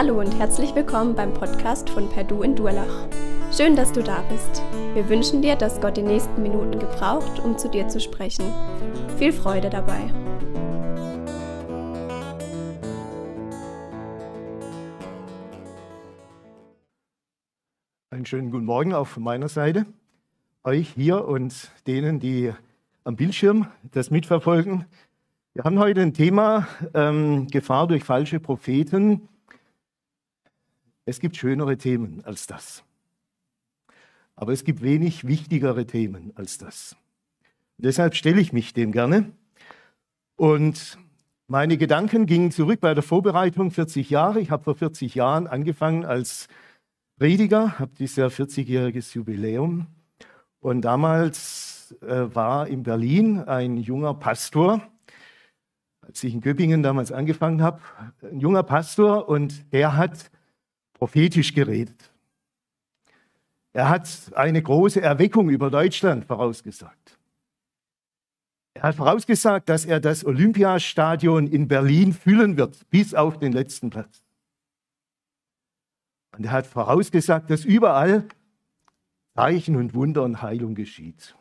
Hallo und herzlich willkommen beim Podcast von Perdu in Durlach. Schön, dass du da bist. Wir wünschen dir, dass Gott die nächsten Minuten gebraucht, um zu dir zu sprechen. Viel Freude dabei. Einen schönen guten Morgen auch von meiner Seite. Euch hier und denen, die am Bildschirm das mitverfolgen. Wir haben heute ein Thema ähm, Gefahr durch falsche Propheten. Es gibt schönere Themen als das. Aber es gibt wenig wichtigere Themen als das. Deshalb stelle ich mich dem gerne. Und meine Gedanken gingen zurück bei der Vorbereitung 40 Jahre. Ich habe vor 40 Jahren angefangen als Prediger, habe dieses Jahr 40-jähriges Jubiläum. Und damals äh, war in Berlin ein junger Pastor, als ich in Göppingen damals angefangen habe, ein junger Pastor und der hat prophetisch geredet. Er hat eine große Erweckung über Deutschland vorausgesagt. Er hat vorausgesagt, dass er das Olympiastadion in Berlin füllen wird, bis auf den letzten Platz. Und er hat vorausgesagt, dass überall Zeichen und Wunder und Heilung geschieht.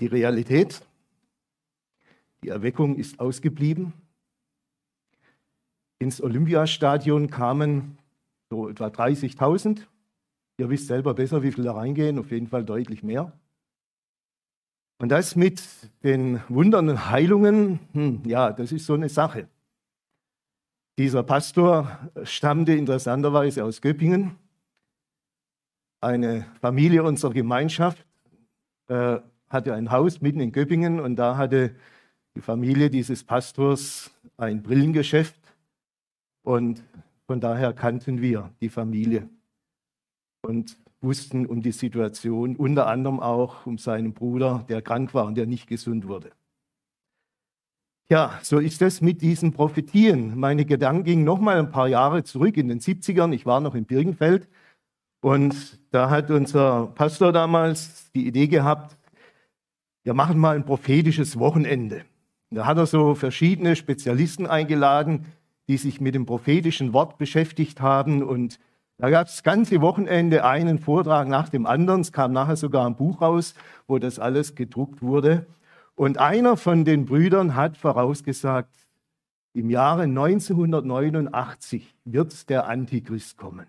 Die Realität, die Erweckung ist ausgeblieben. Ins Olympiastadion kamen so etwa 30.000. Ihr wisst selber besser, wie viele da reingehen, auf jeden Fall deutlich mehr. Und das mit den Wundern und Heilungen, hm, ja, das ist so eine Sache. Dieser Pastor stammte interessanterweise aus Göppingen. Eine Familie unserer Gemeinschaft äh, hatte ein Haus mitten in Göppingen und da hatte die Familie dieses Pastors ein Brillengeschäft und von daher kannten wir die Familie und wussten um die Situation, unter anderem auch um seinen Bruder, der krank war und der nicht gesund wurde. Ja, so ist es mit diesen Prophetien. Meine Gedanken gingen noch mal ein paar Jahre zurück in den 70ern. Ich war noch in Birkenfeld und da hat unser Pastor damals die Idee gehabt, wir machen mal ein prophetisches Wochenende. Da hat er so verschiedene Spezialisten eingeladen, die sich mit dem prophetischen Wort beschäftigt haben. Und da gab es das ganze Wochenende einen Vortrag nach dem anderen. Es kam nachher sogar ein Buch raus, wo das alles gedruckt wurde. Und einer von den Brüdern hat vorausgesagt, im Jahre 1989 wird der Antichrist kommen.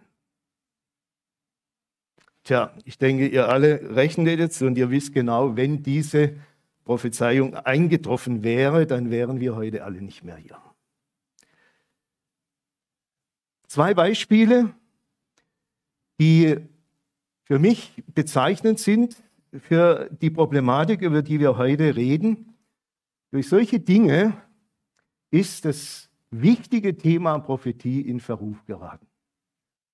Tja, ich denke, ihr alle rechnet jetzt und ihr wisst genau, wenn diese Prophezeiung eingetroffen wäre, dann wären wir heute alle nicht mehr hier. Zwei Beispiele, die für mich bezeichnend sind für die Problematik, über die wir heute reden. Durch solche Dinge ist das wichtige Thema Prophetie in Verruf geraten.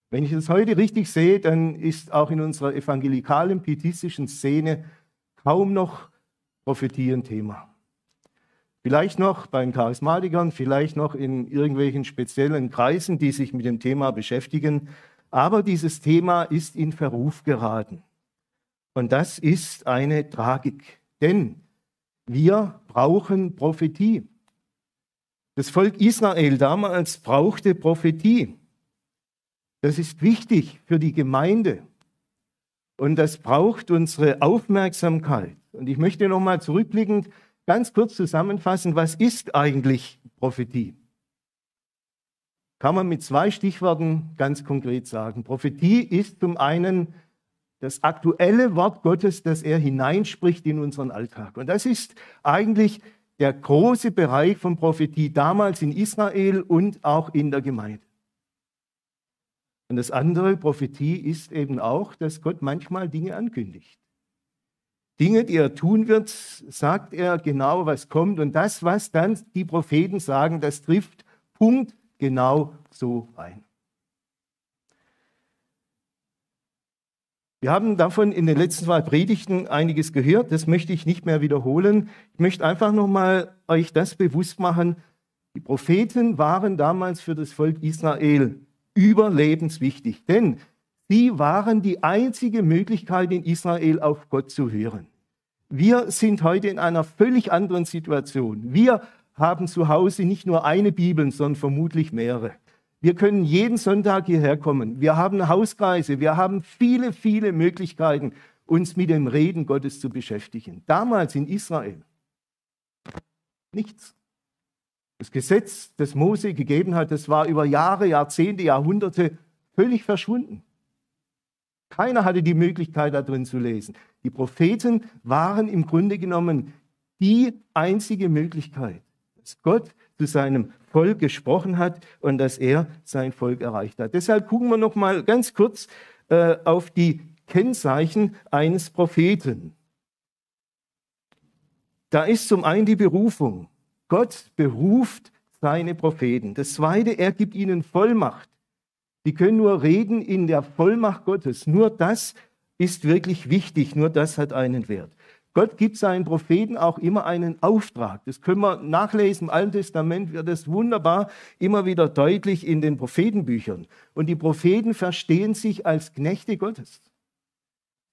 Wenn ich es heute richtig sehe, dann ist auch in unserer evangelikalen, pietistischen Szene kaum noch Prophetie ein Thema. Vielleicht noch bei den Charismatikern, vielleicht noch in irgendwelchen speziellen Kreisen, die sich mit dem Thema beschäftigen. Aber dieses Thema ist in Verruf geraten. Und das ist eine Tragik. Denn wir brauchen Prophetie. Das Volk Israel damals brauchte Prophetie. Das ist wichtig für die Gemeinde. Und das braucht unsere Aufmerksamkeit. Und ich möchte nochmal zurückblickend ganz kurz zusammenfassen, was ist eigentlich Prophetie? Kann man mit zwei Stichworten ganz konkret sagen. Prophetie ist zum einen das aktuelle Wort Gottes, das er hineinspricht in unseren Alltag. Und das ist eigentlich der große Bereich von Prophetie damals in Israel und auch in der Gemeinde. Und das andere, Prophetie, ist eben auch, dass Gott manchmal Dinge ankündigt. Dinge, die er tun wird, sagt er genau, was kommt. Und das, was dann die Propheten sagen, das trifft Punkt genau so ein. Wir haben davon in den letzten zwei Predigten einiges gehört. Das möchte ich nicht mehr wiederholen. Ich möchte einfach nochmal euch das bewusst machen. Die Propheten waren damals für das Volk Israel überlebenswichtig, denn sie waren die einzige Möglichkeit in Israel auf Gott zu hören. Wir sind heute in einer völlig anderen Situation. Wir haben zu Hause nicht nur eine Bibel, sondern vermutlich mehrere. Wir können jeden Sonntag hierher kommen. Wir haben Hauskreise. Wir haben viele, viele Möglichkeiten, uns mit dem Reden Gottes zu beschäftigen. Damals in Israel nichts. Das Gesetz, das Mose gegeben hat, das war über Jahre, Jahrzehnte, Jahrhunderte völlig verschwunden. Keiner hatte die Möglichkeit, da drin zu lesen. Die Propheten waren im Grunde genommen die einzige Möglichkeit, dass Gott zu seinem Volk gesprochen hat und dass er sein Volk erreicht hat. Deshalb gucken wir noch mal ganz kurz äh, auf die Kennzeichen eines Propheten. Da ist zum einen die Berufung. Gott beruft seine Propheten. Das zweite, er gibt ihnen Vollmacht. Die können nur reden in der Vollmacht Gottes. Nur das ist wirklich wichtig, nur das hat einen Wert. Gott gibt seinen Propheten auch immer einen Auftrag. Das können wir nachlesen. Im Alten Testament wird es wunderbar immer wieder deutlich in den Prophetenbüchern. Und die Propheten verstehen sich als Knechte Gottes.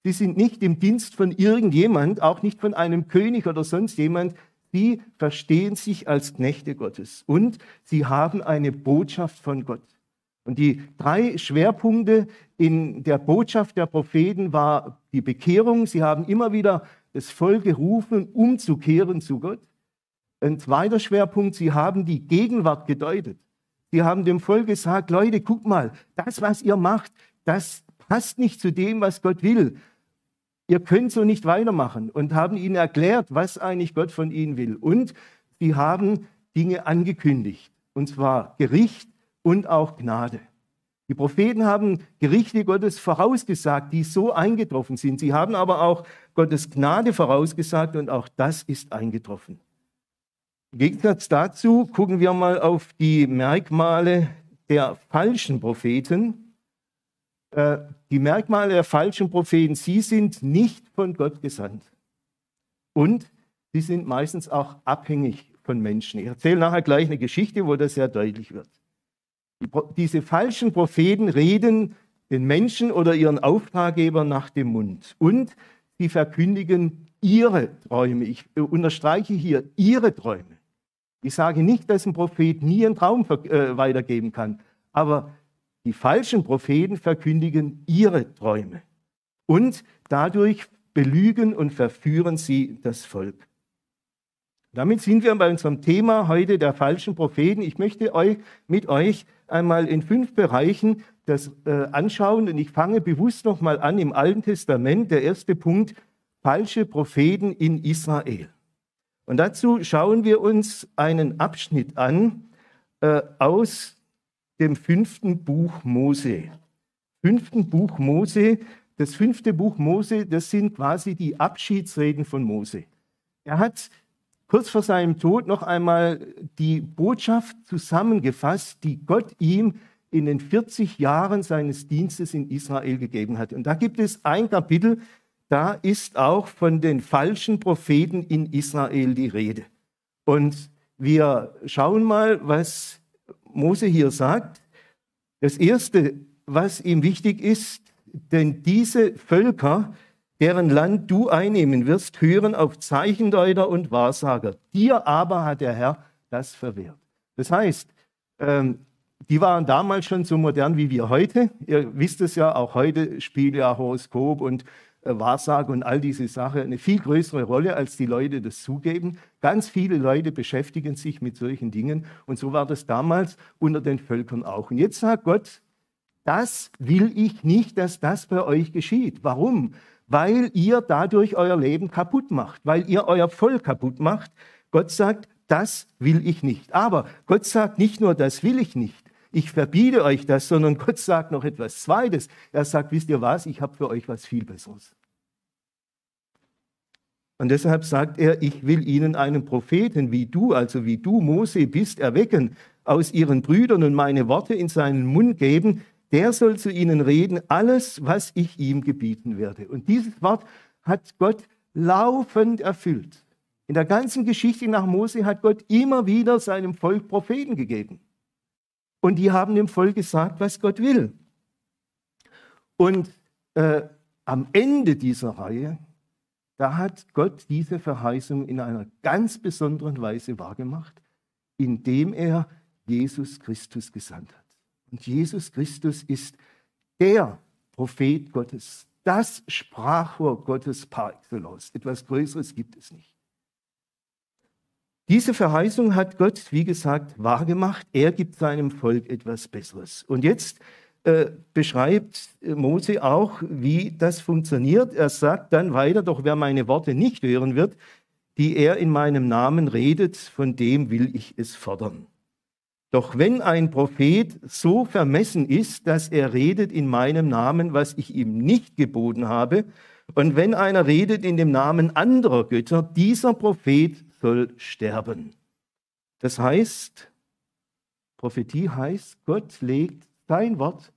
Sie sind nicht im Dienst von irgendjemand, auch nicht von einem König oder sonst jemand. Sie verstehen sich als Knechte Gottes und sie haben eine Botschaft von Gott. Und die drei Schwerpunkte in der Botschaft der Propheten war die Bekehrung. Sie haben immer wieder das Volk gerufen, umzukehren zu Gott. Ein zweiter Schwerpunkt, sie haben die Gegenwart gedeutet. Sie haben dem Volk gesagt, Leute, guck mal, das, was ihr macht, das passt nicht zu dem, was Gott will. Ihr könnt so nicht weitermachen und haben ihnen erklärt, was eigentlich Gott von ihnen will. Und sie haben Dinge angekündigt, und zwar Gericht und auch Gnade. Die Propheten haben Gerichte Gottes vorausgesagt, die so eingetroffen sind. Sie haben aber auch Gottes Gnade vorausgesagt und auch das ist eingetroffen. Im Gegensatz dazu gucken wir mal auf die Merkmale der falschen Propheten. Äh, die Merkmale der falschen Propheten, sie sind nicht von Gott gesandt. Und sie sind meistens auch abhängig von Menschen. Ich erzähle nachher gleich eine Geschichte, wo das sehr deutlich wird. Diese falschen Propheten reden den Menschen oder ihren Auftraggeber nach dem Mund und sie verkündigen ihre Träume. Ich unterstreiche hier ihre Träume. Ich sage nicht, dass ein Prophet nie einen Traum äh, weitergeben kann, aber die falschen Propheten verkündigen ihre Träume und dadurch belügen und verführen sie das Volk. Damit sind wir bei unserem Thema heute der falschen Propheten. Ich möchte euch mit euch einmal in fünf Bereichen das äh, anschauen und ich fange bewusst nochmal an im Alten Testament. Der erste Punkt, falsche Propheten in Israel. Und dazu schauen wir uns einen Abschnitt an äh, aus dem fünften Buch Mose. Fünften Buch Mose. Das fünfte Buch Mose, das sind quasi die Abschiedsreden von Mose. Er hat kurz vor seinem Tod noch einmal die Botschaft zusammengefasst, die Gott ihm in den 40 Jahren seines Dienstes in Israel gegeben hat. Und da gibt es ein Kapitel, da ist auch von den falschen Propheten in Israel die Rede. Und wir schauen mal, was Mose hier sagt. Das Erste, was ihm wichtig ist, denn diese Völker, deren Land du einnehmen wirst, hören auf Zeichendeuter und Wahrsager. Dir aber hat der Herr das verwehrt. Das heißt, ähm, die waren damals schon so modern wie wir heute. Ihr wisst es ja, auch heute spielt ja Horoskop und äh, Wahrsage und all diese Sachen eine viel größere Rolle, als die Leute das zugeben. Ganz viele Leute beschäftigen sich mit solchen Dingen und so war das damals unter den Völkern auch. Und jetzt sagt Gott, das will ich nicht, dass das bei euch geschieht. Warum? Weil ihr dadurch euer Leben kaputt macht, weil ihr euer Volk kaputt macht. Gott sagt, das will ich nicht. Aber Gott sagt nicht nur, das will ich nicht. Ich verbiete euch das, sondern Gott sagt noch etwas Zweites. Er sagt, wisst ihr was, ich habe für euch was viel Besseres. Und deshalb sagt er, ich will ihnen einen Propheten wie du, also wie du Mose bist, erwecken, aus ihren Brüdern und meine Worte in seinen Mund geben, der soll zu ihnen reden, alles, was ich ihm gebieten werde. Und dieses Wort hat Gott laufend erfüllt. In der ganzen Geschichte nach Mose hat Gott immer wieder seinem Volk Propheten gegeben. Und die haben dem Volk gesagt, was Gott will. Und äh, am Ende dieser Reihe, da hat Gott diese Verheißung in einer ganz besonderen Weise wahrgemacht. indem er Jesus Christus gesandt hat. Und Jesus Christus ist der Prophet Gottes, das Sprachrohr Gottes par excellence. Etwas Größeres gibt es nicht. Diese Verheißung hat Gott, wie gesagt, wahrgemacht. Er gibt seinem Volk etwas Besseres. Und jetzt äh, beschreibt Mose auch, wie das funktioniert. Er sagt dann weiter, doch wer meine Worte nicht hören wird, die er in meinem Namen redet, von dem will ich es fordern. Doch wenn ein Prophet so vermessen ist, dass er redet in meinem Namen, was ich ihm nicht geboten habe, und wenn einer redet in dem Namen anderer Götter, dieser Prophet soll sterben. Das heißt, Prophetie heißt, Gott legt sein Wort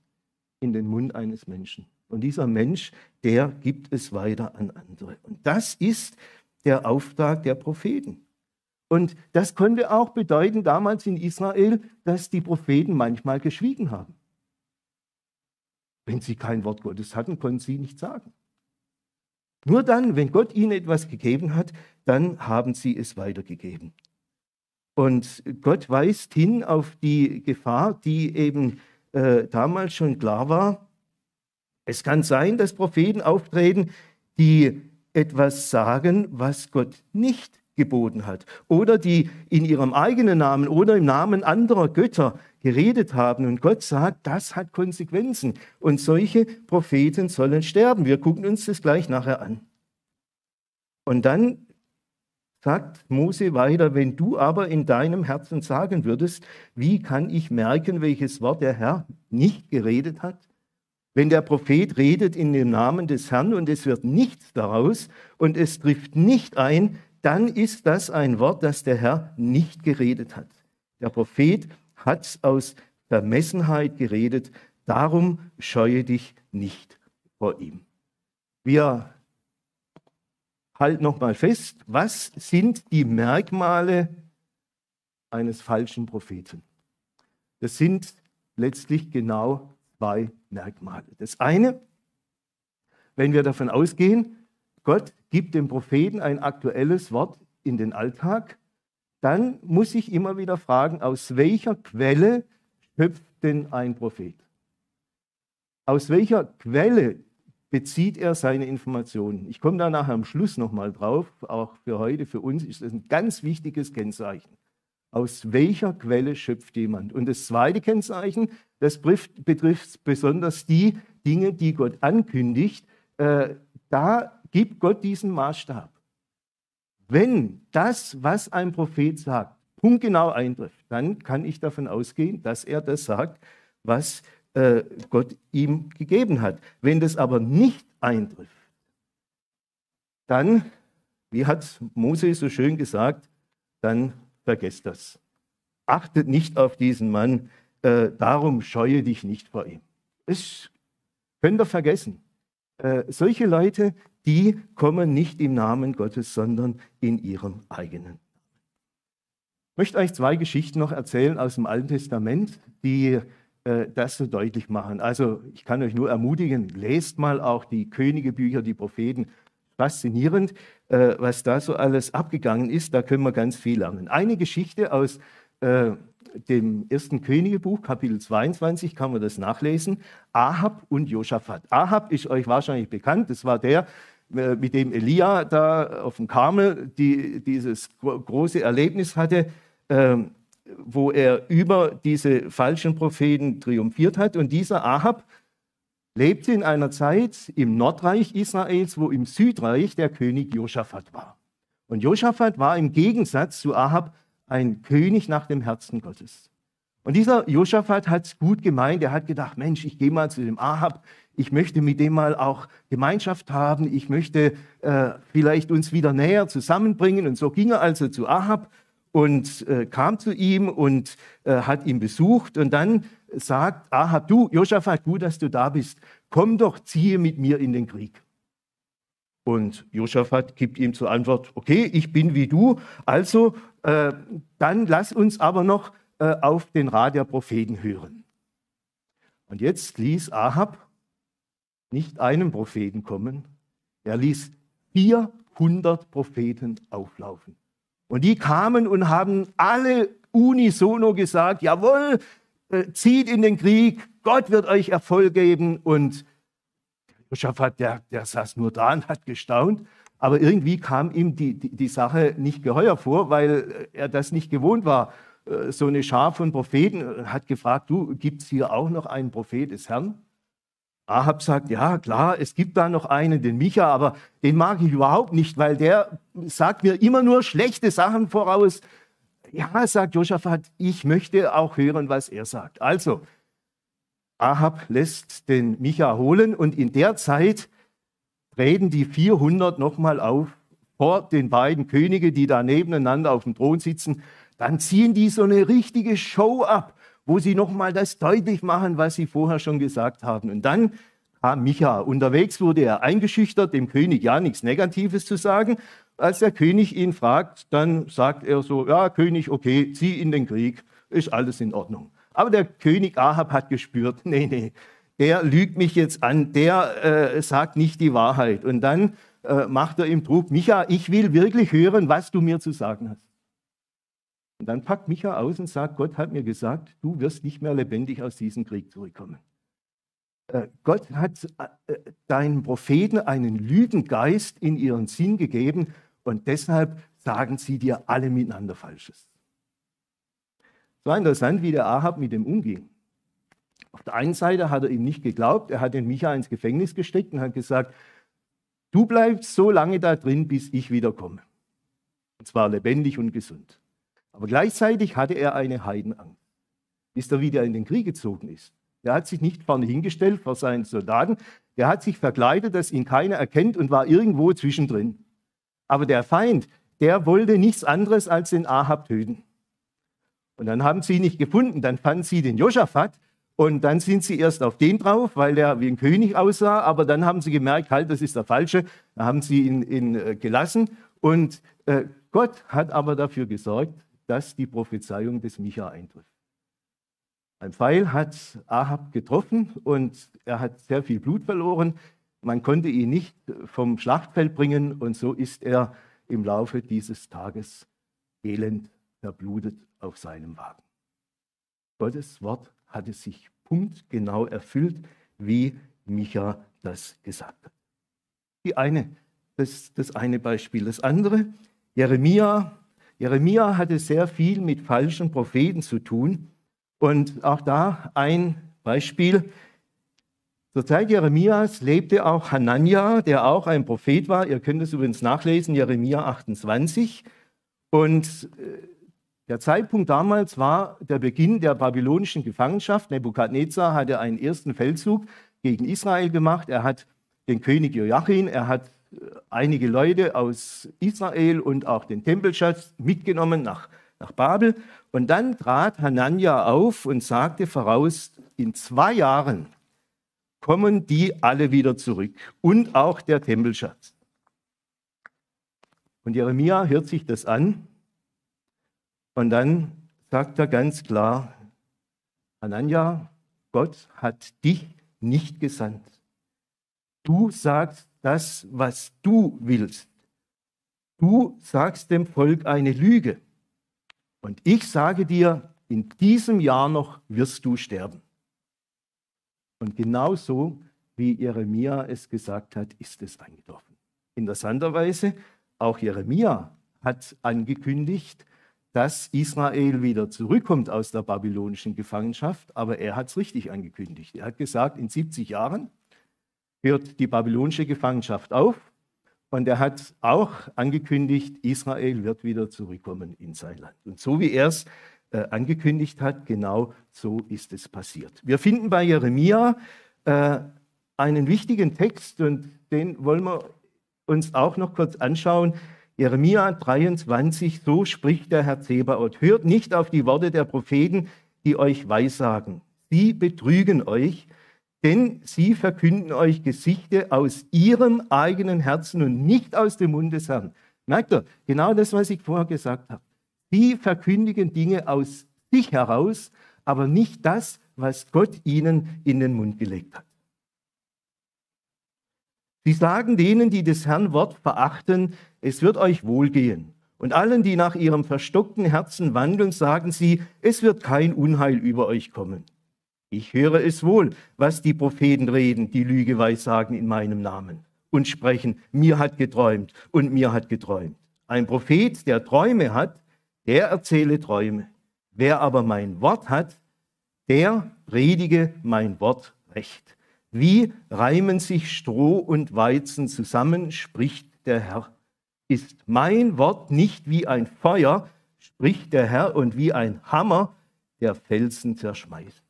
in den Mund eines Menschen. Und dieser Mensch, der gibt es weiter an andere. Und das ist der Auftrag der Propheten. Und das konnte auch bedeuten damals in Israel, dass die Propheten manchmal geschwiegen haben. Wenn sie kein Wort Gottes hatten, konnten sie nicht sagen. Nur dann, wenn Gott ihnen etwas gegeben hat, dann haben sie es weitergegeben. Und Gott weist hin auf die Gefahr, die eben äh, damals schon klar war. Es kann sein, dass Propheten auftreten, die etwas sagen, was Gott nicht geboten hat. Oder die in ihrem eigenen Namen oder im Namen anderer Götter geredet haben. Und Gott sagt, das hat Konsequenzen. Und solche Propheten sollen sterben. Wir gucken uns das gleich nachher an. Und dann sagt Mose weiter, wenn du aber in deinem Herzen sagen würdest, wie kann ich merken, welches Wort der Herr nicht geredet hat? Wenn der Prophet redet in dem Namen des Herrn und es wird nichts daraus und es trifft nicht ein, dann ist das ein Wort, das der Herr nicht geredet hat. Der Prophet hat aus Vermessenheit geredet, darum scheue dich nicht vor ihm. Wir halten nochmal fest, was sind die Merkmale eines falschen Propheten? Das sind letztlich genau zwei Merkmale. Das eine, wenn wir davon ausgehen, Gott gibt dem Propheten ein aktuelles Wort in den Alltag, dann muss ich immer wieder fragen, aus welcher Quelle schöpft denn ein Prophet? Aus welcher Quelle bezieht er seine Informationen? Ich komme da nachher am Schluss nochmal drauf. Auch für heute, für uns ist das ein ganz wichtiges Kennzeichen. Aus welcher Quelle schöpft jemand? Und das zweite Kennzeichen, das betrifft, betrifft besonders die Dinge, die Gott ankündigt. Äh, da gibt Gott diesen Maßstab. Wenn das, was ein Prophet sagt, punktgenau eintrifft, dann kann ich davon ausgehen, dass er das sagt, was äh, Gott ihm gegeben hat. Wenn das aber nicht eintrifft, dann, wie hat Mose so schön gesagt, dann vergesst das. Achtet nicht auf diesen Mann, äh, darum scheue dich nicht vor ihm. Das könnt ihr vergessen. Äh, solche Leute, die kommen nicht im Namen Gottes, sondern in ihrem eigenen. Ich möchte euch zwei Geschichten noch erzählen aus dem Alten Testament, die äh, das so deutlich machen. Also ich kann euch nur ermutigen, lest mal auch die Königebücher, die Propheten. Faszinierend, äh, was da so alles abgegangen ist. Da können wir ganz viel lernen. Eine Geschichte aus äh, dem ersten Königebuch, Kapitel 22, kann man das nachlesen. Ahab und Josaphat. Ahab ist euch wahrscheinlich bekannt. Das war der, mit dem Elia da auf dem Karmel die, dieses große Erlebnis hatte, ähm, wo er über diese falschen Propheten triumphiert hat. Und dieser Ahab lebte in einer Zeit im Nordreich Israels, wo im Südreich der König Josaphat war. Und Josaphat war im Gegensatz zu Ahab ein König nach dem Herzen Gottes. Und dieser Josaphat hat es gut gemeint. Er hat gedacht, Mensch, ich gehe mal zu dem Ahab. Ich möchte mit dem mal auch Gemeinschaft haben. Ich möchte äh, vielleicht uns wieder näher zusammenbringen. Und so ging er also zu Ahab und äh, kam zu ihm und äh, hat ihn besucht. Und dann sagt Ahab, du, Josaphat, gut, dass du da bist. Komm doch, ziehe mit mir in den Krieg. Und Josaphat gibt ihm zur Antwort, okay, ich bin wie du, also äh, dann lass uns aber noch äh, auf den Rat der Propheten hören. Und jetzt ließ Ahab nicht einen Propheten kommen, er ließ 400 Propheten auflaufen. Und die kamen und haben alle unisono gesagt, jawohl, äh, zieht in den Krieg, Gott wird euch Erfolg geben. Und Josaphat, der, der saß nur da und hat gestaunt. Aber irgendwie kam ihm die, die, die Sache nicht geheuer vor, weil er das nicht gewohnt war. Äh, so eine Schar von Propheten hat gefragt, du, gibt es hier auch noch einen Prophet des Herrn? Ahab sagt, ja klar, es gibt da noch einen, den Micha, aber den mag ich überhaupt nicht, weil der sagt mir immer nur schlechte Sachen voraus. Ja, sagt Josaphat, ich möchte auch hören, was er sagt. Also, Ahab lässt den Micha holen und in der Zeit treten die 400 nochmal auf vor den beiden Könige, die da nebeneinander auf dem Thron sitzen. Dann ziehen die so eine richtige Show ab wo sie nochmal das deutlich machen, was sie vorher schon gesagt haben. Und dann kam Micha. Unterwegs wurde er eingeschüchtert, dem König ja nichts Negatives zu sagen. Als der König ihn fragt, dann sagt er so, ja König, okay, zieh in den Krieg, ist alles in Ordnung. Aber der König Ahab hat gespürt, nee, nee, der lügt mich jetzt an, der äh, sagt nicht die Wahrheit. Und dann äh, macht er ihm Druck, Micha, ich will wirklich hören, was du mir zu sagen hast. Und dann packt Micha aus und sagt, Gott hat mir gesagt, du wirst nicht mehr lebendig aus diesem Krieg zurückkommen. Äh, Gott hat äh, deinen Propheten einen Lügengeist in ihren Sinn gegeben und deshalb sagen sie dir alle miteinander Falsches. Es war interessant, wie der Ahab mit dem umging. Auf der einen Seite hat er ihm nicht geglaubt, er hat den Micha ins Gefängnis gesteckt und hat gesagt, du bleibst so lange da drin, bis ich wiederkomme. Und zwar lebendig und gesund. Aber gleichzeitig hatte er eine Heidenangst, bis er wieder in den Krieg gezogen ist. Er hat sich nicht vorne hingestellt vor seinen Soldaten, er hat sich verkleidet, dass ihn keiner erkennt und war irgendwo zwischendrin. Aber der Feind, der wollte nichts anderes als den Ahab töten. Und dann haben sie ihn nicht gefunden, dann fanden sie den Josaphat und dann sind sie erst auf den drauf, weil der wie ein König aussah, aber dann haben sie gemerkt, halt, das ist der Falsche, da haben sie ihn, ihn äh, gelassen und äh, Gott hat aber dafür gesorgt, dass die Prophezeiung des Micha eintrifft. Ein Pfeil hat Ahab getroffen und er hat sehr viel Blut verloren. Man konnte ihn nicht vom Schlachtfeld bringen und so ist er im Laufe dieses Tages elend verblutet auf seinem Wagen. Gottes Wort hatte sich punktgenau erfüllt, wie Micha das gesagt hat. Die eine, das, das eine Beispiel. Das andere, Jeremia Jeremia hatte sehr viel mit falschen Propheten zu tun. Und auch da ein Beispiel. Zur Zeit Jeremias lebte auch Hanania, der auch ein Prophet war. Ihr könnt es übrigens nachlesen, Jeremia 28. Und äh, der Zeitpunkt damals war der Beginn der babylonischen Gefangenschaft. Nebukadnezar hatte einen ersten Feldzug gegen Israel gemacht. Er hat den König Joachim, er hat einige Leute aus Israel und auch den Tempelschatz mitgenommen nach, nach Babel. Und dann trat Hanania auf und sagte voraus, in zwei Jahren kommen die alle wieder zurück und auch der Tempelschatz. Und Jeremia hört sich das an und dann sagt er ganz klar, Hanania, Gott hat dich nicht gesandt. Du sagst das, was du willst. Du sagst dem Volk eine Lüge. Und ich sage dir, in diesem Jahr noch wirst du sterben. Und genauso wie Jeremia es gesagt hat, ist es eingetroffen. Interessanterweise, auch Jeremia hat angekündigt, dass Israel wieder zurückkommt aus der babylonischen Gefangenschaft, aber er hat es richtig angekündigt. Er hat gesagt, in 70 Jahren hört die babylonische Gefangenschaft auf. Und er hat auch angekündigt, Israel wird wieder zurückkommen in sein Land. Und so wie er es äh, angekündigt hat, genau so ist es passiert. Wir finden bei Jeremia äh, einen wichtigen Text und den wollen wir uns auch noch kurz anschauen. Jeremia 23, so spricht der Herr Zebaoth. Hört nicht auf die Worte der Propheten, die euch weissagen. Sie betrügen euch denn sie verkünden euch Gesichte aus ihrem eigenen Herzen und nicht aus dem Mund des Herrn. Merkt ihr, genau das, was ich vorher gesagt habe. Sie verkündigen Dinge aus sich heraus, aber nicht das, was Gott ihnen in den Mund gelegt hat. Sie sagen denen, die des Herrn Wort verachten, es wird euch wohlgehen. Und allen, die nach ihrem verstockten Herzen wandeln, sagen sie, es wird kein Unheil über euch kommen. Ich höre es wohl, was die Propheten reden, die Lüge weissagen in meinem Namen und sprechen, mir hat geträumt und mir hat geträumt. Ein Prophet, der Träume hat, der erzähle Träume. Wer aber mein Wort hat, der predige mein Wort recht. Wie reimen sich Stroh und Weizen zusammen, spricht der Herr. Ist mein Wort nicht wie ein Feuer, spricht der Herr, und wie ein Hammer, der Felsen zerschmeißt.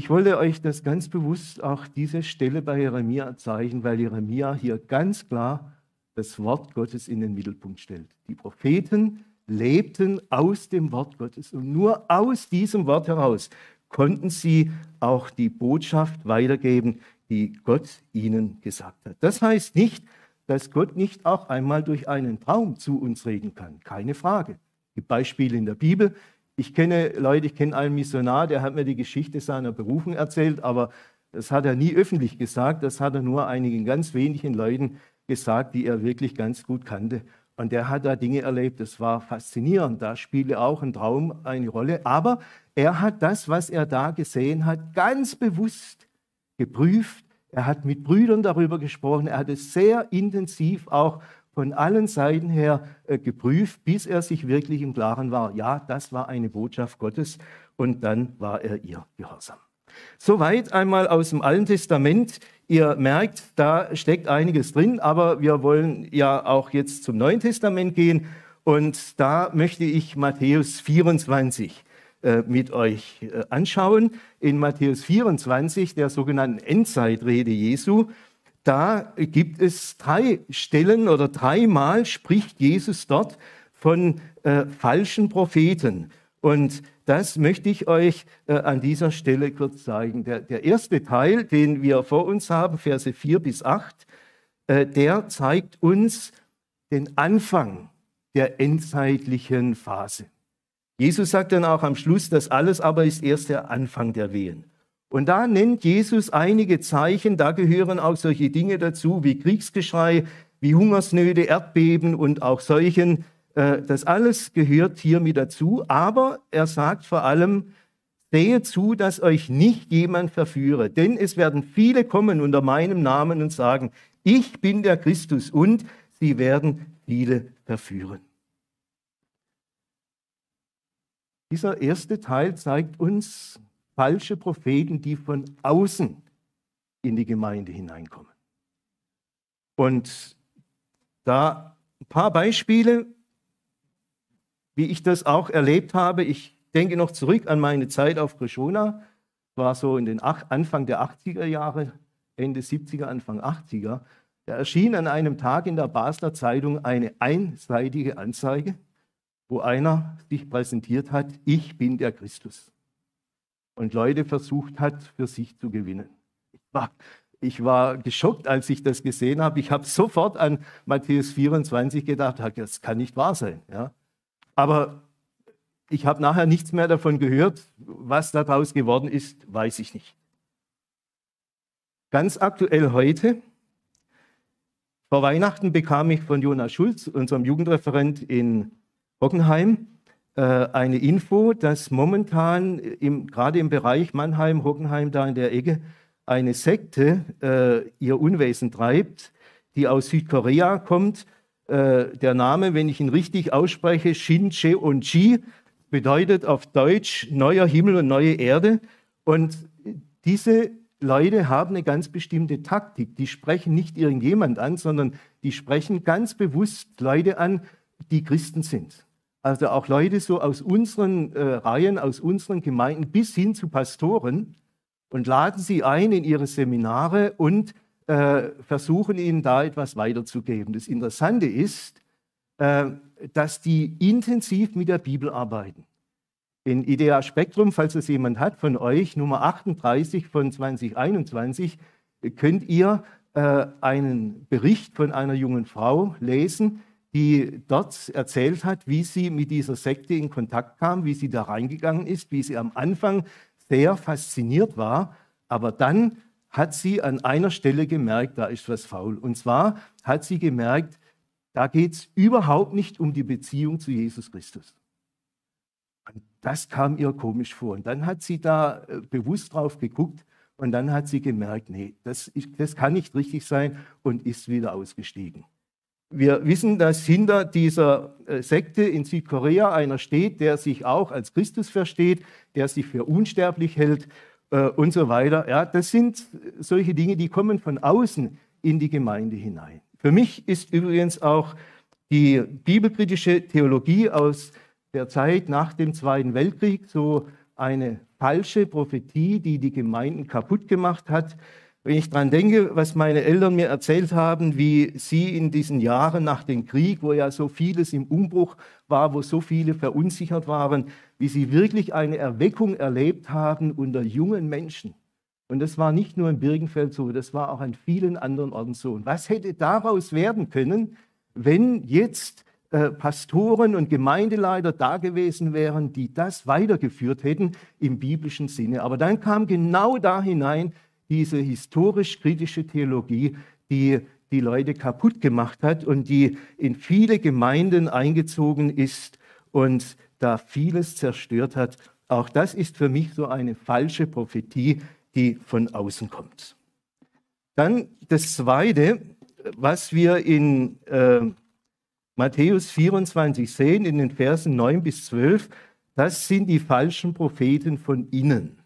Ich wollte euch das ganz bewusst auch diese Stelle bei Jeremia zeigen, weil Jeremia hier ganz klar das Wort Gottes in den Mittelpunkt stellt. Die Propheten lebten aus dem Wort Gottes und nur aus diesem Wort heraus konnten sie auch die Botschaft weitergeben, die Gott ihnen gesagt hat. Das heißt nicht, dass Gott nicht auch einmal durch einen Traum zu uns reden kann. Keine Frage. Es gibt Beispiele in der Bibel, ich kenne Leute, ich kenne einen Missionar, der hat mir die Geschichte seiner Berufung erzählt, aber das hat er nie öffentlich gesagt, das hat er nur einigen ganz wenigen Leuten gesagt, die er wirklich ganz gut kannte. Und der hat da Dinge erlebt, das war faszinierend. Da spielte auch ein Traum eine Rolle. Aber er hat das, was er da gesehen hat, ganz bewusst geprüft. Er hat mit Brüdern darüber gesprochen. Er hat es sehr intensiv auch von allen Seiten her äh, geprüft, bis er sich wirklich im Klaren war, ja, das war eine Botschaft Gottes und dann war er ihr gehorsam. Soweit einmal aus dem Alten Testament. Ihr merkt, da steckt einiges drin, aber wir wollen ja auch jetzt zum Neuen Testament gehen und da möchte ich Matthäus 24 äh, mit euch äh, anschauen. In Matthäus 24, der sogenannten Endzeitrede Jesu, da gibt es drei Stellen oder dreimal spricht Jesus dort von äh, falschen Propheten. Und das möchte ich euch äh, an dieser Stelle kurz zeigen. Der, der, erste Teil, den wir vor uns haben, Verse 4 bis 8, äh, der zeigt uns den Anfang der endzeitlichen Phase. Jesus sagt dann auch am Schluss, das alles aber ist erst der Anfang der Wehen. Und da nennt Jesus einige Zeichen, da gehören auch solche Dinge dazu wie Kriegsgeschrei, wie Hungersnöte, Erdbeben und auch Seuchen. Äh, das alles gehört hier mit dazu. Aber er sagt vor allem, sehe zu, dass euch nicht jemand verführe. Denn es werden viele kommen unter meinem Namen und sagen, ich bin der Christus und sie werden viele verführen. Dieser erste Teil zeigt uns, falsche Propheten, die von außen in die Gemeinde hineinkommen. Und da ein paar Beispiele, wie ich das auch erlebt habe. Ich denke noch zurück an meine Zeit auf Krishona. war so in den Anfang der 80er Jahre, Ende 70er, Anfang 80er. Da erschien an einem Tag in der Basler Zeitung eine einseitige Anzeige, wo einer sich präsentiert hat, ich bin der Christus und Leute versucht hat, für sich zu gewinnen. Ich war, ich war geschockt, als ich das gesehen habe. Ich habe sofort an Matthäus 24 gedacht, das kann nicht wahr sein. Ja? Aber ich habe nachher nichts mehr davon gehört. Was daraus geworden ist, weiß ich nicht. Ganz aktuell heute, vor Weihnachten bekam ich von Jonas Schulz, unserem Jugendreferent in Hockenheim, eine Info, dass momentan im, gerade im Bereich Mannheim, Hockenheim, da in der Ecke, eine Sekte äh, ihr Unwesen treibt, die aus Südkorea kommt. Äh, der Name, wenn ich ihn richtig ausspreche, Shin Cheonji, bedeutet auf Deutsch neuer Himmel und neue Erde. Und diese Leute haben eine ganz bestimmte Taktik. Die sprechen nicht irgendjemand an, sondern die sprechen ganz bewusst Leute an, die Christen sind. Also auch Leute so aus unseren äh, Reihen, aus unseren Gemeinden bis hin zu Pastoren und laden sie ein in ihre Seminare und äh, versuchen ihnen da etwas weiterzugeben. Das Interessante ist, äh, dass die intensiv mit der Bibel arbeiten. In Idea Spektrum, falls es jemand hat von euch, Nummer 38 von 2021, könnt ihr äh, einen Bericht von einer jungen Frau lesen, die dort erzählt hat, wie sie mit dieser Sekte in Kontakt kam, wie sie da reingegangen ist, wie sie am Anfang sehr fasziniert war, aber dann hat sie an einer Stelle gemerkt, da ist was faul. Und zwar hat sie gemerkt, da geht es überhaupt nicht um die Beziehung zu Jesus Christus. Und das kam ihr komisch vor. Und dann hat sie da äh, bewusst drauf geguckt und dann hat sie gemerkt, nee, das, das kann nicht richtig sein und ist wieder ausgestiegen. Wir wissen, dass hinter dieser äh, Sekte in Südkorea einer steht, der sich auch als Christus versteht, der sich für unsterblich hält äh, und so weiter. Ja, das sind solche Dinge, die kommen von außen in die Gemeinde hinein. Für mich ist übrigens auch die bibelkritische Theologie aus der Zeit nach dem Zweiten Weltkrieg so eine falsche Prophetie, die die Gemeinden kaputt gemacht hat. Wenn ich daran denke, was meine Eltern mir erzählt haben, wie sie in diesen Jahren nach dem Krieg, wo ja so vieles im Umbruch war, wo so viele verunsichert waren, wie sie wirklich eine Erweckung erlebt haben unter jungen Menschen. Und das war nicht nur in Birkenfeld so, das war auch an vielen anderen Orten so. Und was hätte daraus werden können, wenn jetzt äh, Pastoren und Gemeindeleiter da gewesen wären, die das weitergeführt hätten im biblischen Sinne. Aber dann kam genau da hinein diese historisch-kritische Theologie, die die Leute kaputt gemacht hat und die in viele Gemeinden eingezogen ist und da vieles zerstört hat. Auch das ist für mich so eine falsche Prophetie, die von außen kommt. Dann das Zweite, was wir in äh, Matthäus 24 sehen, in den Versen 9 bis 12, das sind die falschen Propheten von innen.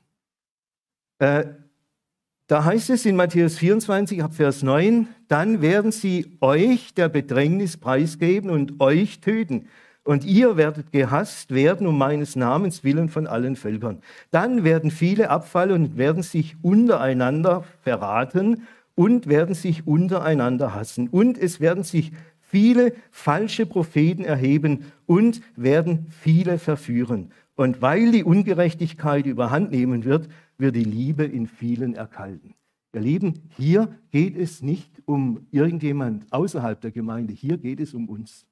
Äh, da heißt es in Matthäus 24 ab Vers 9, dann werden sie euch der Bedrängnis preisgeben und euch töten. Und ihr werdet gehasst werden um meines Namens willen von allen Völkern. Dann werden viele abfallen und werden sich untereinander verraten und werden sich untereinander hassen. Und es werden sich viele falsche Propheten erheben und werden viele verführen. Und weil die Ungerechtigkeit überhand nehmen wird, wird die Liebe in vielen erkalten. Ihr Lieben, hier geht es nicht um irgendjemand außerhalb der Gemeinde, hier geht es um uns.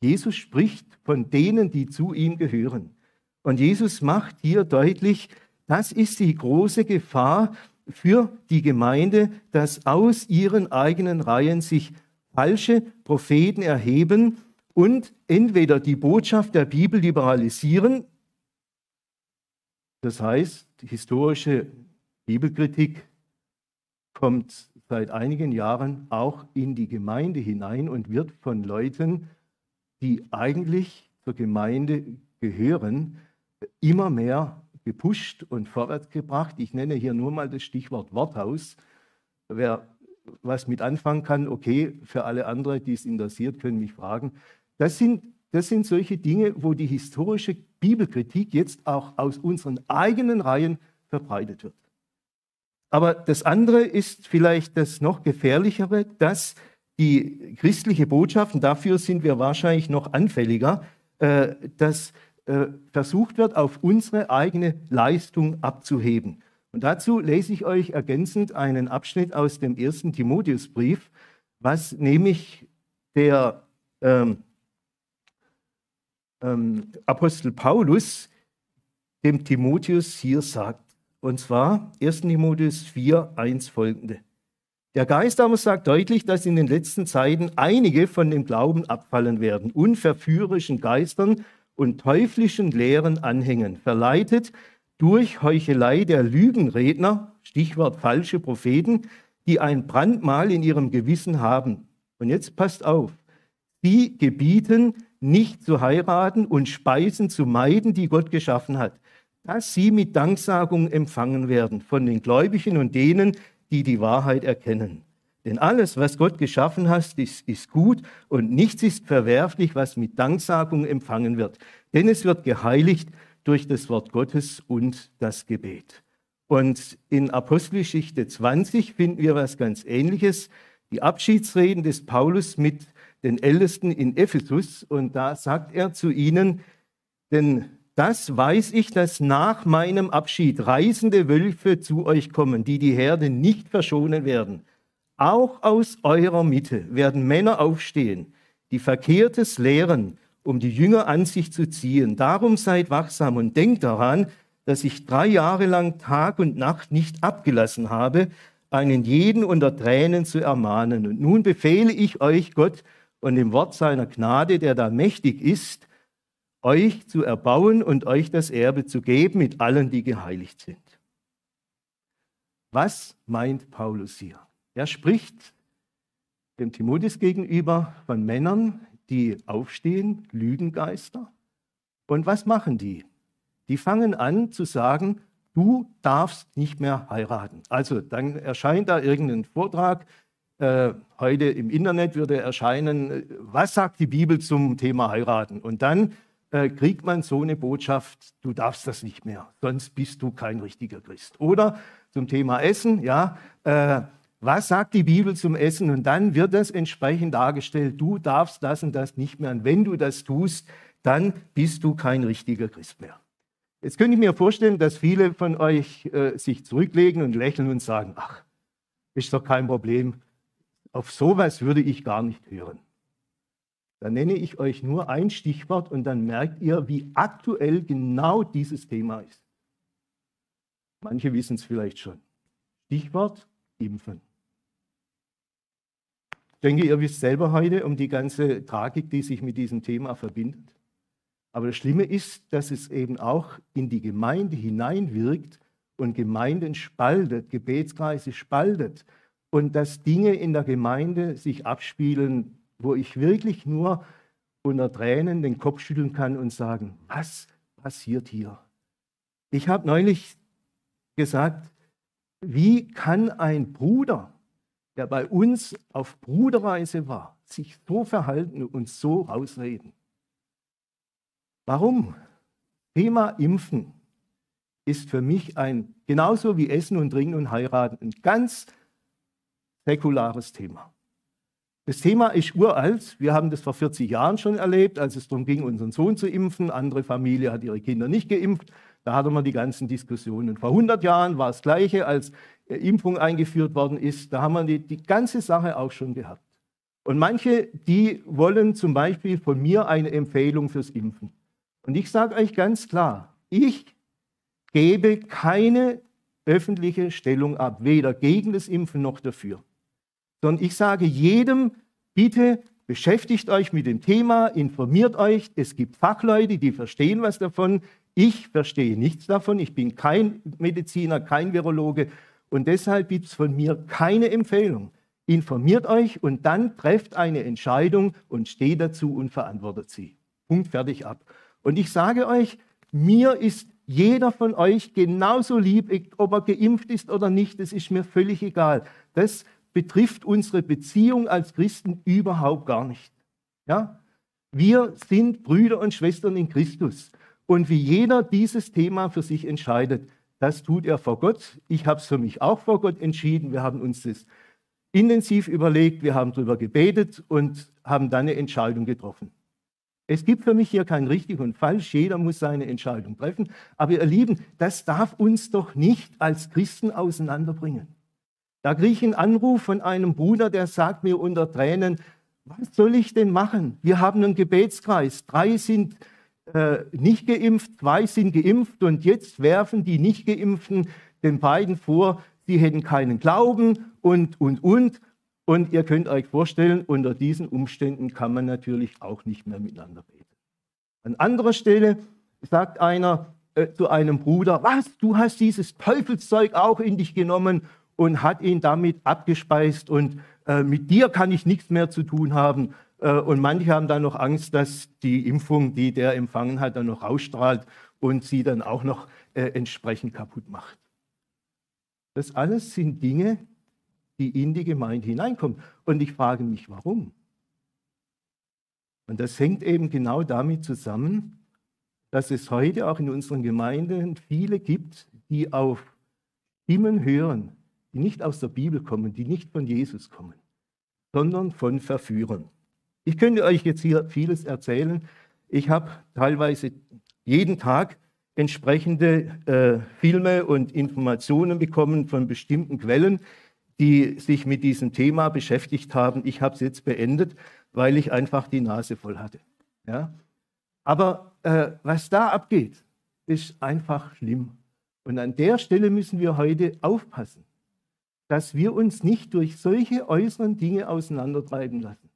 Jesus spricht von denen, die zu ihm gehören. Und Jesus macht hier deutlich, das ist die große Gefahr für die Gemeinde, dass aus ihren eigenen Reihen sich falsche Propheten erheben und entweder die Botschaft der Bibel liberalisieren, das heißt, die historische Bibelkritik kommt seit einigen Jahren auch in die Gemeinde hinein und wird von Leuten, die eigentlich zur Gemeinde gehören, immer mehr gepusht und vorwärts gebracht. Ich nenne hier nur mal das Stichwort Worthaus. Wer was mit anfangen kann, okay, für alle anderen, die es interessiert, können mich fragen. Das sind, das sind solche Dinge, wo die historische Bibelkritik jetzt auch aus unseren eigenen Reihen verbreitet wird. Aber das andere ist vielleicht das noch gefährlichere, dass die christliche Botschaft, und dafür sind wir wahrscheinlich noch anfälliger, äh, dass äh, versucht wird, auf unsere eigene Leistung abzuheben. Und dazu lese ich euch ergänzend einen Abschnitt aus dem ersten Timotheusbrief, was nämlich der ähm, ähm, Apostel Paulus dem Timotheus hier sagt. Und zwar 1 Timotheus 4, 1 folgende. Der Geist aber sagt deutlich, dass in den letzten Zeiten einige von dem Glauben abfallen werden, unverführerischen Geistern und teuflischen Lehren anhängen, verleitet durch Heuchelei der Lügenredner, Stichwort falsche Propheten, die ein Brandmal in ihrem Gewissen haben. Und jetzt passt auf, sie gebieten, nicht zu heiraten und Speisen zu meiden, die Gott geschaffen hat, dass sie mit Danksagung empfangen werden von den Gläubigen und denen, die die Wahrheit erkennen. Denn alles, was Gott geschaffen hat, ist, ist gut und nichts ist verwerflich, was mit Danksagung empfangen wird. Denn es wird geheiligt durch das Wort Gottes und das Gebet. Und in Apostelgeschichte 20 finden wir was ganz Ähnliches. Die Abschiedsreden des Paulus mit den Ältesten in Ephesus. Und da sagt er zu ihnen, denn das weiß ich, dass nach meinem Abschied reisende Wölfe zu euch kommen, die die Herde nicht verschonen werden. Auch aus eurer Mitte werden Männer aufstehen, die Verkehrtes lehren um die Jünger an sich zu ziehen. Darum seid wachsam und denkt daran, dass ich drei Jahre lang Tag und Nacht nicht abgelassen habe, einen jeden unter Tränen zu ermahnen. Und nun befehle ich euch Gott und dem Wort seiner Gnade, der da mächtig ist, euch zu erbauen und euch das Erbe zu geben mit allen, die geheiligt sind. Was meint Paulus hier? Er spricht dem Timotheus gegenüber von Männern, die aufstehen, Lügengeister. Und was machen die? Die fangen an zu sagen, du darfst nicht mehr heiraten. Also dann erscheint da irgendein Vortrag, äh, heute im Internet würde erscheinen, was sagt die Bibel zum Thema heiraten? Und dann äh, kriegt man so eine Botschaft, du darfst das nicht mehr, sonst bist du kein richtiger Christ. Oder zum Thema Essen, ja, äh, was sagt die Bibel zum Essen? Und dann wird das entsprechend dargestellt, du darfst das und das nicht mehr. Und wenn du das tust, dann bist du kein richtiger Christ mehr. Jetzt könnte ich mir vorstellen, dass viele von euch äh, sich zurücklegen und lächeln und sagen, ach, ist doch kein Problem, auf sowas würde ich gar nicht hören. Dann nenne ich euch nur ein Stichwort und dann merkt ihr, wie aktuell genau dieses Thema ist. Manche wissen es vielleicht schon. Stichwort Impfen. Ich denke, ihr wisst selber heute um die ganze Tragik, die sich mit diesem Thema verbindet. Aber das Schlimme ist, dass es eben auch in die Gemeinde hineinwirkt und Gemeinden spaltet, Gebetskreise spaltet und dass Dinge in der Gemeinde sich abspielen, wo ich wirklich nur unter Tränen den Kopf schütteln kann und sagen, was passiert hier? Ich habe neulich gesagt, wie kann ein Bruder, der bei uns auf Bruderreise war, sich so verhalten und so rausreden? Warum? Thema Impfen ist für mich ein, genauso wie Essen und Trinken und Heiraten, ein ganz säkulares Thema. Das Thema ist uralt. Wir haben das vor 40 Jahren schon erlebt, als es darum ging, unseren Sohn zu impfen. Andere Familie hat ihre Kinder nicht geimpft. Da hatten wir die ganzen Diskussionen. Vor 100 Jahren war das Gleiche, als Impfung eingeführt worden ist. Da haben wir die, die ganze Sache auch schon gehabt. Und manche, die wollen zum Beispiel von mir eine Empfehlung fürs Impfen. Und ich sage euch ganz klar, ich gebe keine öffentliche Stellung ab, weder gegen das Impfen noch dafür sondern ich sage jedem, bitte beschäftigt euch mit dem Thema, informiert euch. Es gibt Fachleute, die verstehen was davon. Ich verstehe nichts davon. Ich bin kein Mediziner, kein Virologe. Und deshalb gibt es von mir keine Empfehlung. Informiert euch und dann trefft eine Entscheidung und steht dazu und verantwortet sie. Punkt, fertig ab. Und ich sage euch, mir ist jeder von euch genauso lieb, ob er geimpft ist oder nicht, das ist mir völlig egal. Das betrifft unsere Beziehung als Christen überhaupt gar nicht. Ja? Wir sind Brüder und Schwestern in Christus. Und wie jeder dieses Thema für sich entscheidet, das tut er vor Gott. Ich habe es für mich auch vor Gott entschieden. Wir haben uns das intensiv überlegt, wir haben darüber gebetet und haben dann eine Entscheidung getroffen. Es gibt für mich hier kein richtig und falsch, jeder muss seine Entscheidung treffen. Aber ihr Lieben, das darf uns doch nicht als Christen auseinanderbringen. Da kriege ich einen Anruf von einem Bruder, der sagt mir unter Tränen, was soll ich denn machen? Wir haben einen Gebetskreis. Drei sind äh, nicht geimpft, zwei sind geimpft und jetzt werfen die nicht geimpften den beiden vor, sie hätten keinen Glauben und, und, und. Und ihr könnt euch vorstellen, unter diesen Umständen kann man natürlich auch nicht mehr miteinander beten. An anderer Stelle sagt einer äh, zu einem Bruder, was, du hast dieses Teufelszeug auch in dich genommen und hat ihn damit abgespeist und äh, mit dir kann ich nichts mehr zu tun haben. Äh, und manche haben dann noch Angst, dass die Impfung, die der empfangen hat, dann noch ausstrahlt und sie dann auch noch äh, entsprechend kaputt macht. Das alles sind Dinge, die in die Gemeinde hineinkommen. Und ich frage mich, warum? Und das hängt eben genau damit zusammen, dass es heute auch in unseren Gemeinden viele gibt, die auf Stimmen hören, die nicht aus der Bibel kommen, die nicht von Jesus kommen, sondern von Verführern. Ich könnte euch jetzt hier vieles erzählen. Ich habe teilweise jeden Tag entsprechende äh, Filme und Informationen bekommen von bestimmten Quellen, die sich mit diesem Thema beschäftigt haben. Ich habe es jetzt beendet, weil ich einfach die Nase voll hatte. Ja? Aber äh, was da abgeht, ist einfach schlimm. Und an der Stelle müssen wir heute aufpassen dass wir uns nicht durch solche äußeren Dinge auseinandertreiben lassen.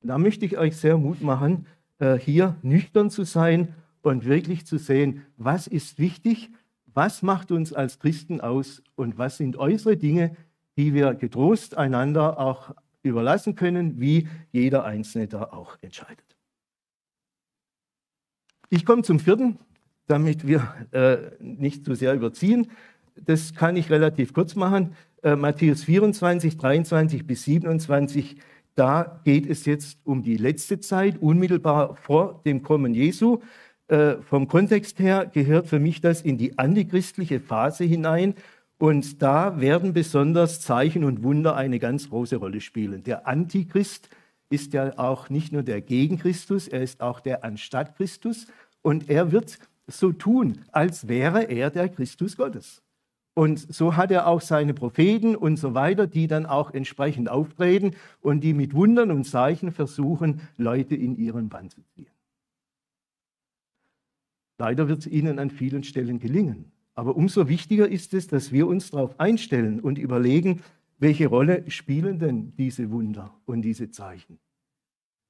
Da möchte ich euch sehr Mut machen, äh, hier nüchtern zu sein und wirklich zu sehen, was ist wichtig, was macht uns als Christen aus und was sind äußere Dinge, die wir getrost einander auch überlassen können, wie jeder Einzelne da auch entscheidet. Ich komme zum vierten, damit wir äh, nicht zu sehr überziehen. Das kann ich relativ kurz machen. Äh, Matthäus 24, 23 bis 27, da geht es jetzt um die letzte Zeit, unmittelbar vor dem Kommen Jesu. Äh, vom Kontext her gehört für mich das in die antichristliche Phase hinein. Und da werden besonders Zeichen und Wunder eine ganz große Rolle spielen. Der Antichrist ist ja auch nicht nur der gegen Christus, er ist auch der anstatt Christus. Und er wird so tun, als wäre er der Christus Gottes. Und so hat er auch seine Propheten und so weiter, die dann auch entsprechend auftreten und die mit Wundern und Zeichen versuchen, Leute in ihren Bann zu ziehen. Leider wird es ihnen an vielen Stellen gelingen. Aber umso wichtiger ist es, dass wir uns darauf einstellen und überlegen, welche Rolle spielen denn diese Wunder und diese Zeichen.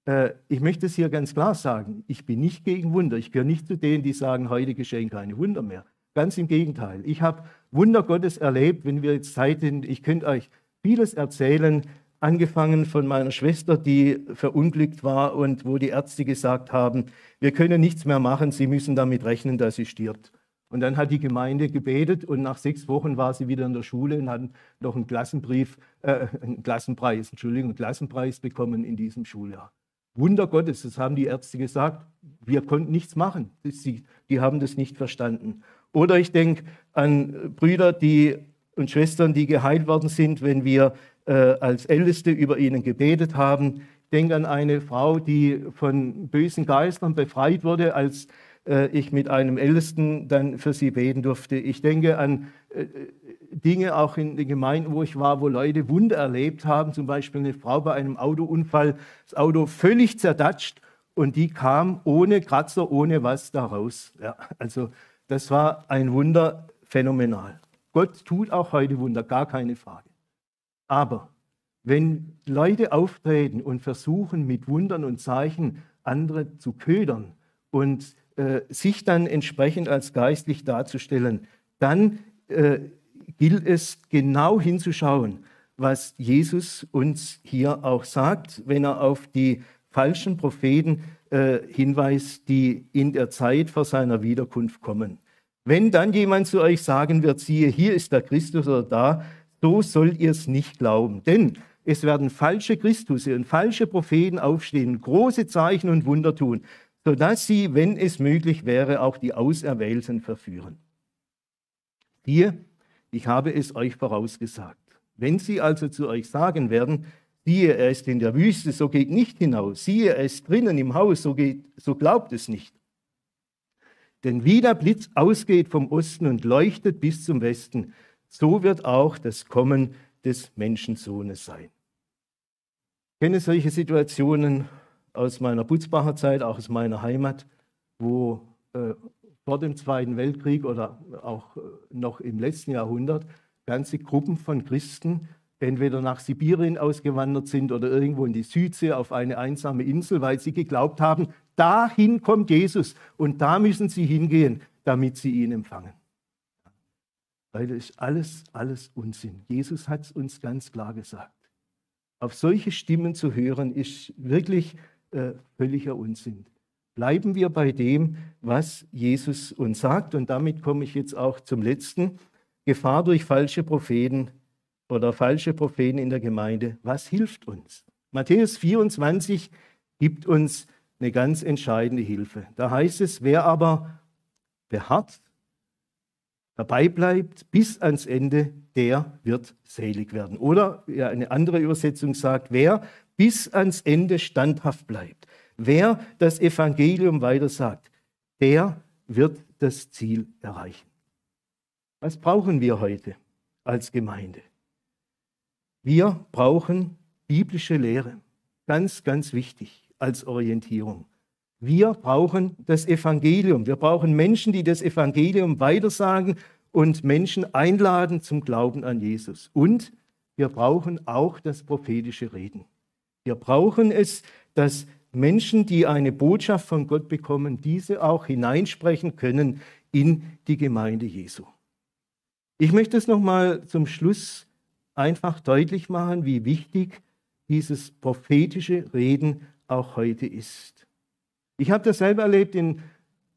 Äh, ich möchte es hier ganz klar sagen, ich bin nicht gegen Wunder. Ich gehöre nicht zu denen, die sagen, heute geschehen keine Wunder mehr. Ganz im Gegenteil. Ich habe Wunder Gottes erlebt, wenn wir jetzt Zeit sind. Ich könnte euch vieles erzählen, angefangen von meiner Schwester, die verunglückt war und wo die Ärzte gesagt haben, wir können nichts mehr machen, sie müssen damit rechnen, dass sie stirbt. Und dann hat die Gemeinde gebetet und nach sechs Wochen war sie wieder in der Schule und hat noch einen Klassenbrief, äh, einen Klassenpreis, Entschuldigung, einen Klassenpreis bekommen in diesem Schuljahr. Wunder Gottes, das haben die Ärzte gesagt. Wir konnten nichts machen. Sie, die haben das nicht verstanden. Oder ich denke an Brüder die, und Schwestern, die geheilt worden sind, wenn wir äh, als Älteste über ihnen gebetet haben. Ich denke an eine Frau, die von bösen Geistern befreit wurde, als äh, ich mit einem Ältesten dann für sie beten durfte. Ich denke an äh, Dinge auch in den Gemeinden, wo ich war, wo Leute Wunder erlebt haben, zum Beispiel eine Frau bei einem Autounfall, das Auto völlig zerdatscht und die kam ohne Kratzer, ohne was da raus. Ja, also das war ein Wunder phänomenal. Gott tut auch heute Wunder, gar keine Frage. Aber wenn Leute auftreten und versuchen, mit Wundern und Zeichen andere zu ködern und äh, sich dann entsprechend als geistlich darzustellen, dann äh, gilt es genau hinzuschauen, was Jesus uns hier auch sagt, wenn er auf die falschen Propheten äh, hinweist, die in der Zeit vor seiner Wiederkunft kommen. Wenn dann jemand zu euch sagen wird, siehe, hier ist der Christus oder da, so sollt ihr es nicht glauben. Denn es werden falsche Christusse und falsche Propheten aufstehen, große Zeichen und Wunder tun, sodass sie, wenn es möglich wäre, auch die Auserwählten verführen. Hier ich habe es euch vorausgesagt. Wenn sie also zu euch sagen werden, siehe, er ist in der Wüste, so geht nicht hinaus, siehe, er ist drinnen im Haus, so, geht, so glaubt es nicht. Denn wie der Blitz ausgeht vom Osten und leuchtet bis zum Westen, so wird auch das Kommen des Menschensohnes sein. Ich kenne solche Situationen aus meiner Butzbacher Zeit, auch aus meiner Heimat, wo äh, vor dem Zweiten Weltkrieg oder auch äh, noch im letzten Jahrhundert ganze Gruppen von Christen entweder nach Sibirien ausgewandert sind oder irgendwo in die Südsee auf eine einsame Insel, weil sie geglaubt haben, dahin kommt Jesus und da müssen sie hingehen, damit sie ihn empfangen. Weil das ist alles, alles Unsinn. Jesus hat es uns ganz klar gesagt. Auf solche Stimmen zu hören, ist wirklich äh, völliger Unsinn. Bleiben wir bei dem, was Jesus uns sagt. Und damit komme ich jetzt auch zum letzten. Gefahr durch falsche Propheten oder falsche Propheten in der Gemeinde. Was hilft uns? Matthäus 24 gibt uns eine ganz entscheidende Hilfe. Da heißt es, wer aber beharrt, dabei bleibt bis ans Ende, der wird selig werden. Oder ja, eine andere Übersetzung sagt, wer bis ans Ende standhaft bleibt. Wer das Evangelium weitersagt, der wird das Ziel erreichen. Was brauchen wir heute als Gemeinde? Wir brauchen biblische Lehre. Ganz, ganz wichtig als Orientierung. Wir brauchen das Evangelium. Wir brauchen Menschen, die das Evangelium weitersagen und Menschen einladen zum Glauben an Jesus. Und wir brauchen auch das prophetische Reden. Wir brauchen es, dass Menschen, die eine Botschaft von Gott bekommen, diese auch hineinsprechen können in die Gemeinde Jesu. Ich möchte es nochmal zum Schluss einfach deutlich machen, wie wichtig dieses prophetische Reden auch heute ist. Ich habe das selber erlebt in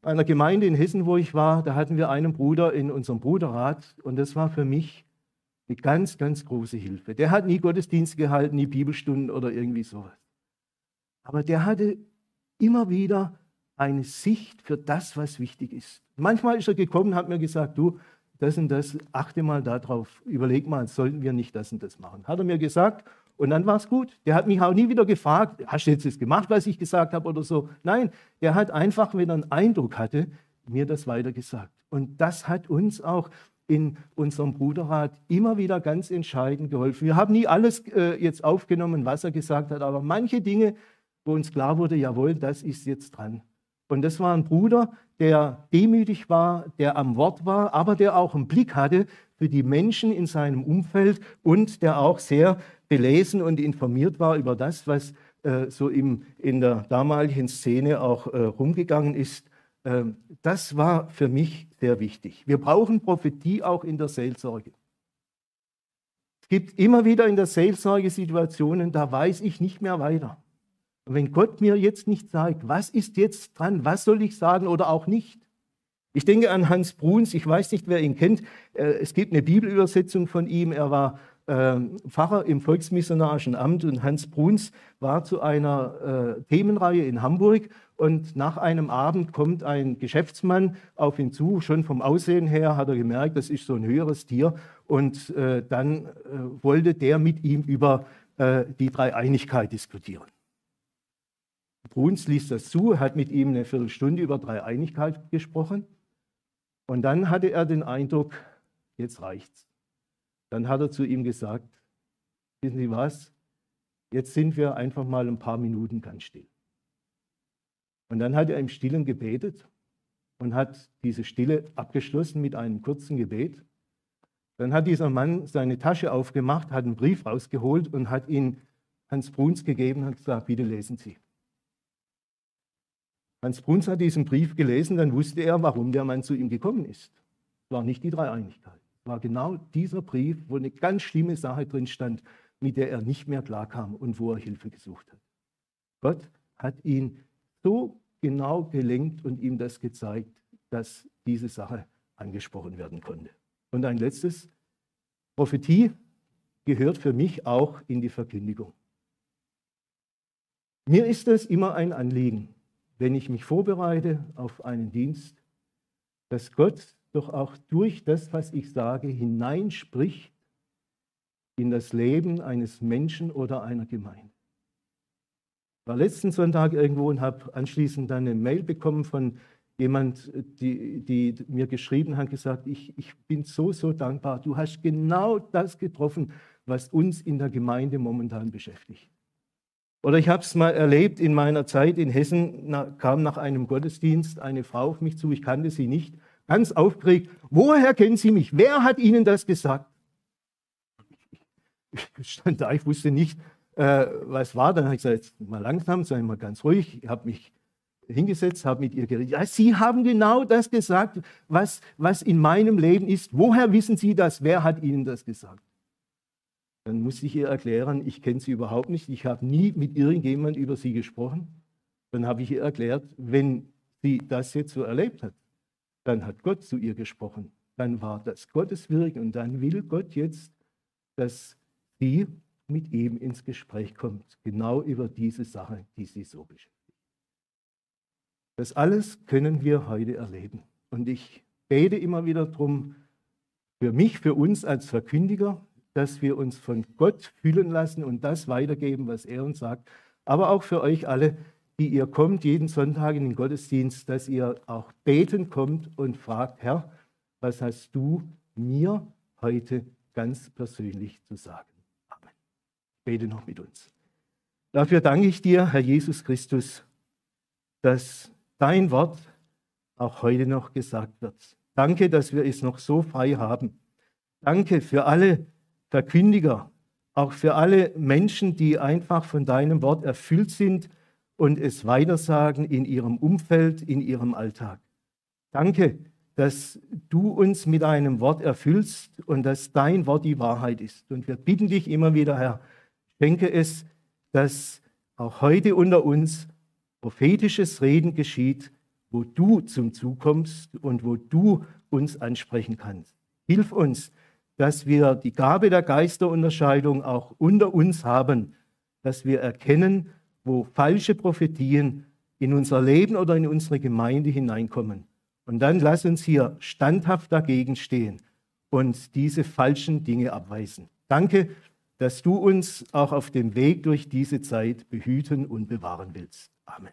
einer Gemeinde in Hessen, wo ich war. Da hatten wir einen Bruder in unserem Bruderrat und das war für mich eine ganz, ganz große Hilfe. Der hat nie Gottesdienst gehalten, nie Bibelstunden oder irgendwie sowas. Aber der hatte immer wieder eine Sicht für das, was wichtig ist. Manchmal ist er gekommen und hat mir gesagt, du, das und das, achte mal darauf, überleg mal, sollten wir nicht das und das machen. Hat er mir gesagt und dann war es gut. Der hat mich auch nie wieder gefragt, hast du jetzt das gemacht, was ich gesagt habe oder so. Nein, der hat einfach, wenn er einen Eindruck hatte, mir das weitergesagt. Und das hat uns auch in unserem Bruderrat immer wieder ganz entscheidend geholfen. Wir haben nie alles äh, jetzt aufgenommen, was er gesagt hat, aber manche Dinge, wo uns klar wurde, jawohl, das ist jetzt dran. Und das war ein Bruder, der demütig war, der am Wort war, aber der auch einen Blick hatte für die Menschen in seinem Umfeld und der auch sehr belesen und informiert war über das, was äh, so im, in der damaligen Szene auch äh, rumgegangen ist. Äh, das war für mich sehr wichtig. Wir brauchen Prophetie auch in der Seelsorge. Es gibt immer wieder in der Seelsorge Situationen, da weiß ich nicht mehr weiter. Wenn Gott mir jetzt nicht sagt, was ist jetzt dran, was soll ich sagen oder auch nicht. Ich denke an Hans Bruns, ich weiß nicht, wer ihn kennt. Äh, es gibt eine Bibelübersetzung von ihm. Er war ähm, Pfarrer im Volksmissionarischen Amt und Hans Bruns war zu einer äh, Themenreihe in Hamburg und nach einem Abend kommt ein Geschäftsmann auf ihn zu, schon vom Aussehen her hat er gemerkt, das ist so ein höheres Tier und äh, dann wollte der mit ihm über die Dreieinigkeit diskutieren. Bruns ließ das zu, hat mit ihm eine Viertelstunde über Dreieinigkeit gesprochen. Und dann hatte er den Eindruck, jetzt reicht's. Dann hat er zu ihm gesagt, wissen Sie was, jetzt sind wir einfach mal ein paar Minuten ganz still. Und dann hat er im Stillen gebetet und hat diese Stille abgeschlossen mit einem kurzen Gebet. Dann hat dieser Mann seine Tasche aufgemacht, hat einen Brief rausgeholt und hat ihn Hans Bruns gegeben und gesagt, bitte lesen Sie. Hans Bruns hat diesen Brief gelesen, dann wusste er, warum der Mann zu ihm gekommen ist. Es war nicht die Dreieinigkeit. Es war genau dieser Brief, wo eine ganz schlimme Sache drin stand, mit der er nicht mehr klarkam und wo er Hilfe gesucht hat. Gott hat ihn so genau gelenkt und ihm das gezeigt, dass diese Sache angesprochen werden konnte. Und ein letztes, Prophetie gehört für mich auch in die Verkündigung. Mir ist es immer ein Anliegen, wenn ich mich vorbereite auf einen Dienst, dass Gott doch auch durch das, was ich sage, hineinspricht in das Leben eines Menschen oder einer Gemeinde. Ich war letzten Sonntag irgendwo und habe anschließend dann eine Mail bekommen von jemand, die, die mir geschrieben hat, gesagt, ich, ich bin so, so dankbar. Du hast genau das getroffen, was uns in der Gemeinde momentan beschäftigt. Oder ich habe es mal erlebt in meiner Zeit in Hessen, na, kam nach einem Gottesdienst eine Frau auf mich zu, ich kannte sie nicht, ganz aufgeregt, woher kennen Sie mich? Wer hat Ihnen das gesagt? Ich stand da, ich wusste nicht, äh, was war. Dann habe ich gesagt, mal langsam, sei mal ganz ruhig. Ich habe mich hingesetzt, habe mit ihr geredet. Ja, Sie haben genau das gesagt, was, was in meinem Leben ist. Woher wissen Sie das? Wer hat Ihnen das gesagt? Dann musste ich ihr erklären, ich kenne sie überhaupt nicht, ich habe nie mit irgendjemand über sie gesprochen. Dann habe ich ihr erklärt, wenn sie das jetzt so erlebt hat, dann hat Gott zu ihr gesprochen. Dann war das Gottes Wirken und dann will Gott jetzt, dass sie mit ihm ins Gespräch kommt, genau über diese Sache, die sie so beschäftigt. Das alles können wir heute erleben. Und ich bete immer wieder darum, für mich, für uns als Verkündiger, dass wir uns von Gott fühlen lassen und das weitergeben, was er uns sagt. Aber auch für euch alle, die ihr kommt jeden Sonntag in den Gottesdienst, dass ihr auch beten kommt und fragt, Herr, was hast du mir heute ganz persönlich zu sagen? Amen. Bete noch mit uns. Dafür danke ich dir, Herr Jesus Christus, dass dein Wort auch heute noch gesagt wird. Danke, dass wir es noch so frei haben. Danke für alle, Verkündiger, auch für alle Menschen, die einfach von deinem Wort erfüllt sind und es weitersagen in ihrem Umfeld, in ihrem Alltag. Danke, dass du uns mit deinem Wort erfüllst und dass dein Wort die Wahrheit ist. Und wir bitten dich immer wieder, Herr, schenke es, dass auch heute unter uns prophetisches Reden geschieht, wo du zum Zug kommst und wo du uns ansprechen kannst. Hilf uns, dass wir die Gabe der Geisterunterscheidung auch unter uns haben, dass wir erkennen, wo falsche Prophetien in unser Leben oder in unsere Gemeinde hineinkommen. Und dann lass uns hier standhaft dagegen stehen und diese falschen Dinge abweisen. Danke, dass du uns auch auf dem Weg durch diese Zeit behüten und bewahren willst. Amen.